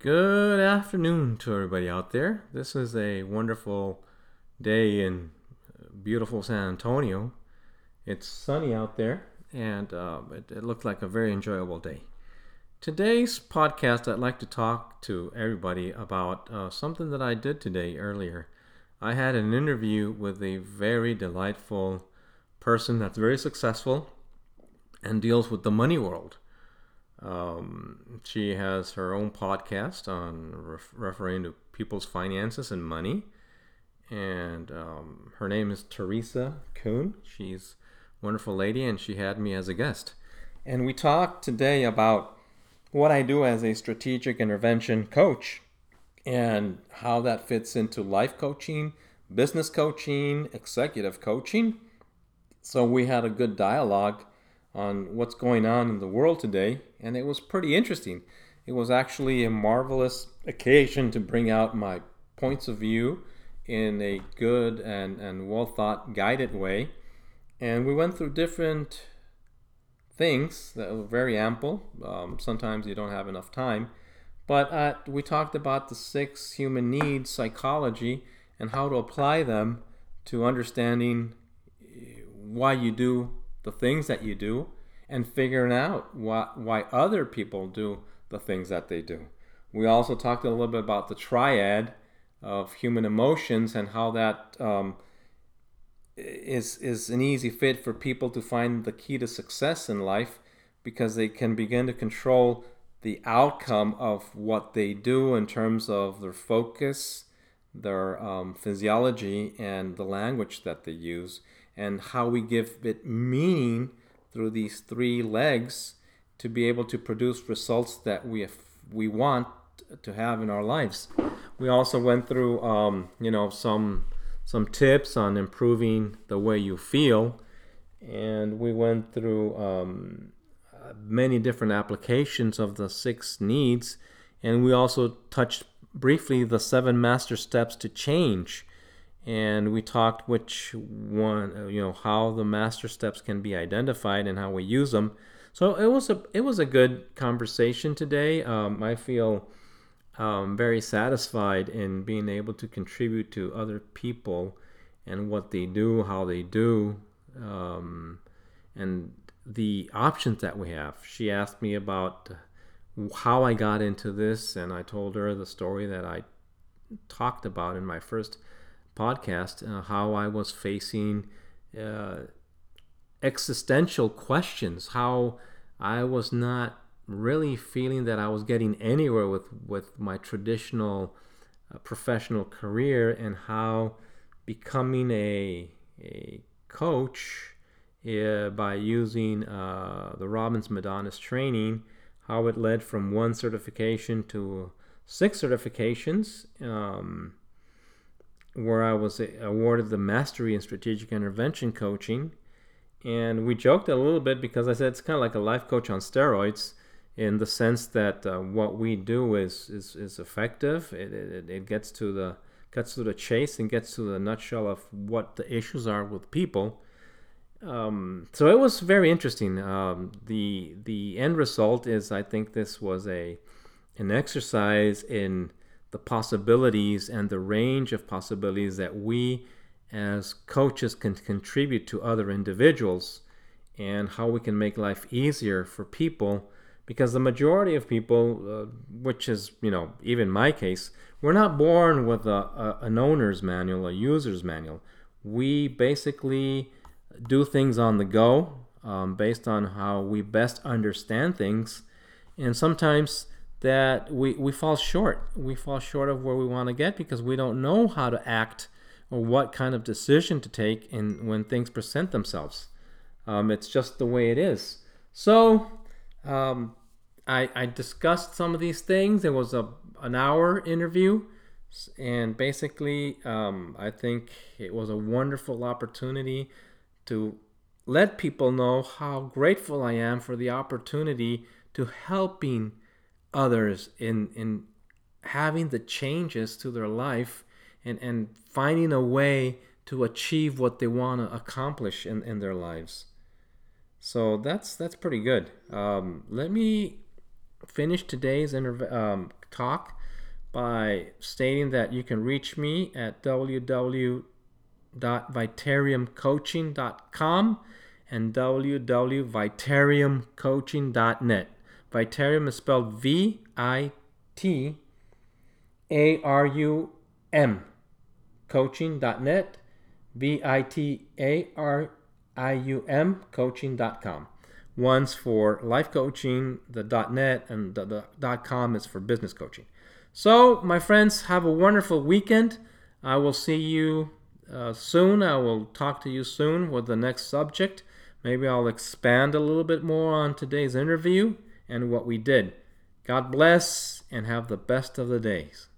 Good afternoon to everybody out there. This is a wonderful day in beautiful San Antonio. It's sunny out there, and uh, it, it looked like a very enjoyable day. Today's podcast, I'd like to talk to everybody about uh, something that I did today earlier. I had an interview with a very delightful person that's very successful and deals with the money world. Um, she has her own podcast on ref- referring to people's finances and money. And um, her name is Teresa Kuhn. She's a wonderful lady, and she had me as a guest. And we talked today about what I do as a strategic intervention coach and how that fits into life coaching, business coaching, executive coaching. So we had a good dialogue on what's going on in the world today, and it was pretty interesting. It was actually a marvelous occasion to bring out my points of view in a good and, and well thought, guided way. And we went through different things that were very ample. Um, sometimes you don't have enough time. But uh, we talked about the six human needs psychology and how to apply them to understanding eh, why you do the things that you do and figuring out why, why other people do the things that they do. We also talked a little bit about the triad of human emotions and how that um, is is an easy fit for people to find the key to success in life because they can begin to control the outcome of what they do in terms of their focus, their um, physiology, and the language that they use, and how we give it meaning through these three legs to be able to produce results that we we want to have in our lives. We also went through, um, you know, some some tips on improving the way you feel, and we went through um, many different applications of the six needs, and we also touched briefly the seven master steps to change, and we talked which one, you know, how the master steps can be identified and how we use them. So it was a it was a good conversation today. Um, I feel um, very satisfied in being able to contribute to other people and what they do, how they do, um, and the options that we have. She asked me about how I got into this, and I told her the story that I talked about in my first podcast uh, how I was facing uh, existential questions, how I was not really feeling that I was getting anywhere with with my traditional uh, professional career and how becoming a a coach uh, by using uh, the Robbins Madanes training, how it led from one certification to six certifications, um, where I was awarded the mastery in strategic intervention coaching. And we joked a little bit because I said it's kind of like a life coach on steroids in the sense that uh, what we do is is, is effective. It, it, it gets to the gets to the chase and gets to the nutshell of what the issues are with people. Um, so it was very interesting. Um, the the end result is I think this was a an exercise in the possibilities and the range of possibilities that we as coaches can contribute to other individuals and how we can make life easier for people because the majority of people, uh, which is you know even my case, we're not born with a, a, an owner's manual, a user's manual. We basically do things on the go um, based on how we best understand things, and sometimes that we, we fall short. We fall short of where we want to get because we don't know how to act or what kind of decision to take in when things present themselves. Um, it's just the way it is. So um, I, I discussed some of these things. It was a an hour interview, and basically, um, I think it was a wonderful opportunity to let people know how grateful I am for the opportunity to helping others in in having the changes to their life and and finding a way to achieve what they want to accomplish in, in their lives. So that's that's pretty good. Um, let me finish today's interv- um, talk by stating that you can reach me at www.vitariumcoaching.com and www.vitariumcoaching.net. Vitarium is spelled V I T A R U M coaching.net, V I T A R I U M coaching.com. One's for life coaching, the .net, and the, the .com is for business coaching. So, my friends, have a wonderful weekend. I will see you uh, soon. I will talk to you soon with the next subject. Maybe I'll expand a little bit more on today's interview and what we did. God bless and have the best of the days.